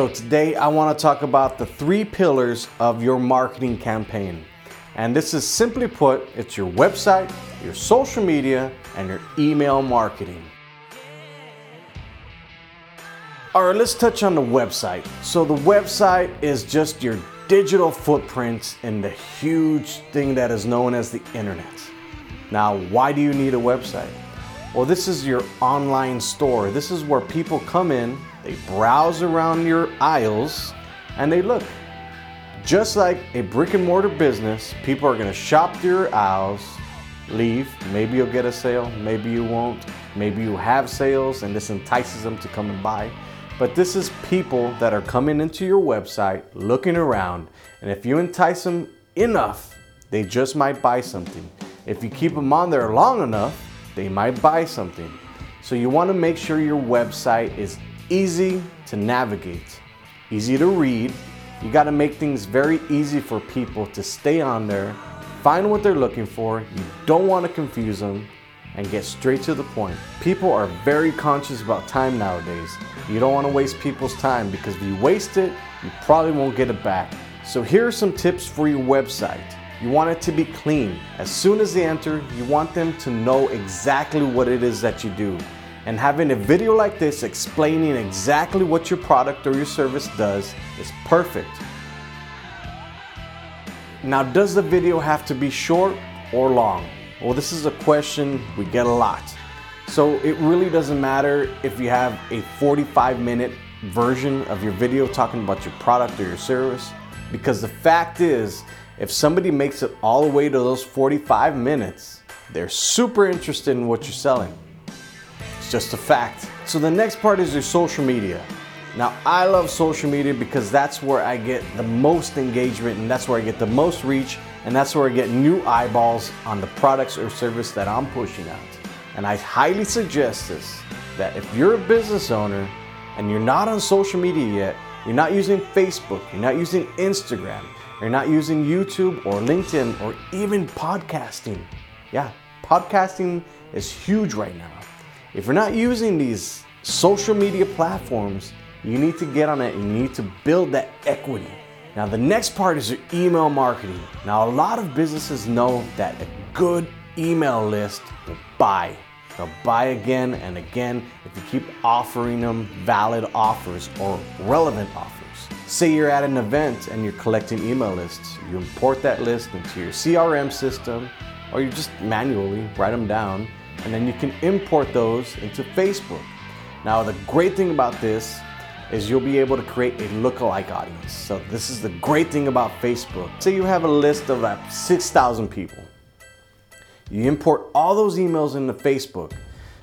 So today I want to talk about the three pillars of your marketing campaign. And this is simply put, it's your website, your social media, and your email marketing. All right, let's touch on the website. So the website is just your digital footprint in the huge thing that is known as the internet. Now, why do you need a website? Well, this is your online store. This is where people come in, they browse around your aisles, and they look. Just like a brick and mortar business, people are gonna shop through your aisles, leave. Maybe you'll get a sale, maybe you won't. Maybe you have sales and this entices them to come and buy. But this is people that are coming into your website, looking around, and if you entice them enough, they just might buy something. If you keep them on there long enough, they might buy something. So you want to make sure your website is easy to navigate, easy to read. You got to make things very easy for people to stay on there, find what they're looking for. You don't want to confuse them and get straight to the point. People are very conscious about time nowadays. You don't want to waste people's time because if you waste it, you probably won't get it back. So here are some tips for your website. You want it to be clean. As soon as they enter, you want them to know exactly what it is that you do. And having a video like this explaining exactly what your product or your service does is perfect. Now, does the video have to be short or long? Well, this is a question we get a lot. So it really doesn't matter if you have a 45 minute version of your video talking about your product or your service, because the fact is, if somebody makes it all the way to those 45 minutes, they're super interested in what you're selling. Just a fact. So the next part is your social media. Now, I love social media because that's where I get the most engagement and that's where I get the most reach and that's where I get new eyeballs on the products or service that I'm pushing out. And I highly suggest this that if you're a business owner and you're not on social media yet, you're not using Facebook, you're not using Instagram, you're not using YouTube or LinkedIn or even podcasting. Yeah, podcasting is huge right now. If you're not using these social media platforms, you need to get on it and you need to build that equity. Now, the next part is your email marketing. Now, a lot of businesses know that a good email list will buy. They'll buy again and again if you keep offering them valid offers or relevant offers. Say you're at an event and you're collecting email lists. You import that list into your CRM system or you just manually write them down and then you can import those into Facebook. Now, the great thing about this is you'll be able to create a lookalike audience. So this is the great thing about Facebook. Say you have a list of like 6,000 people. You import all those emails into Facebook.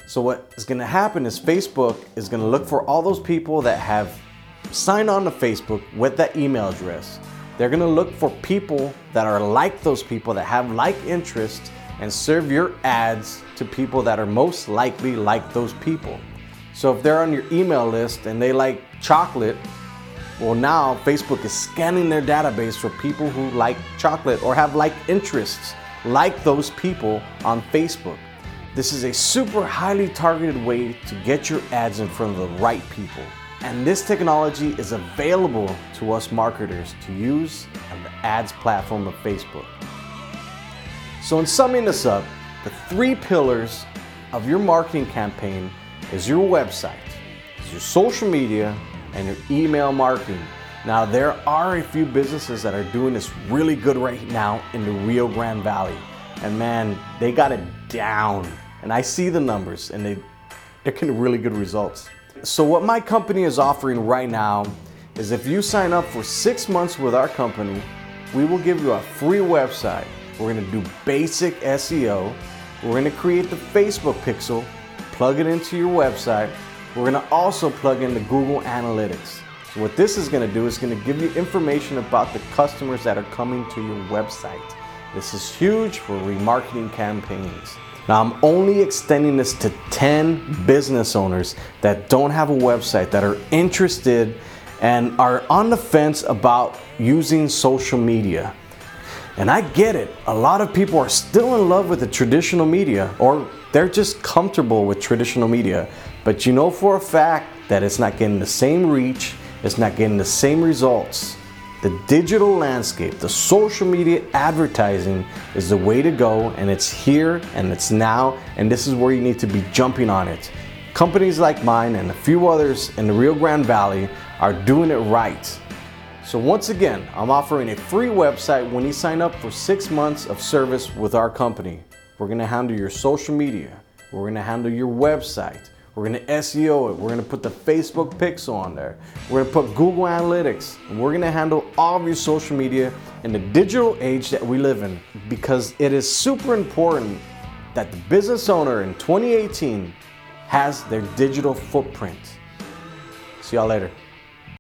So what is to happen is Facebook is to look for all those people that have signed on to Facebook with that email address. They're to look for people that are like those people that have like interests and serve your ads to people that are most likely like those people. So if they're on your email list and they like chocolate, well, now Facebook is scanning their database for people who like chocolate or have like interests like those people on Facebook. This is a super highly targeted way to get your ads in front of the right people. And this technology is available to us marketers to use on the ads platform of Facebook. So, in summing this up, the three pillars of your marketing campaign is your website, is your social media, and your email marketing. Now, there are a few businesses that are doing this really good right now in the Rio Grande Valley. And man, they got it down. And I see the numbers and they, they're getting really good results. So, what my company is offering right now is if you sign up for six months with our company, we will give you a free website. We're gonna do basic SEO. We're gonna create the Facebook pixel plug it into your website. We're gonna also plug in the Google Analytics. So what this is gonna do is gonna give you information about the customers that are coming to your website. This is huge for remarketing campaigns. Now I'm only extending this to 10 business owners that don't have a website, that are interested and are on the fence about using social media. And I get it. A lot of people are still in love with the traditional media or they're just comfortable with traditional media. But you know for a fact that it's not getting the same reach, it's not getting the same results. The digital landscape, the social media advertising is the way to go, and it's here and it's now, and this is where you need to be jumping on it. Companies like mine and a few others in the Rio Grande Valley are doing it right. So, once again, I'm offering a free website when you sign up for six months of service with our company. We're gonna handle your social media, we're gonna handle your website, we're gonna SEO it. We're gonna put the Facebook pixel on there. We're gonna put Google Analytics. And we're gonna handle all of your social media in the digital age that we live in because it is super important that the business owner in 2018 has their digital footprint. See y'all later.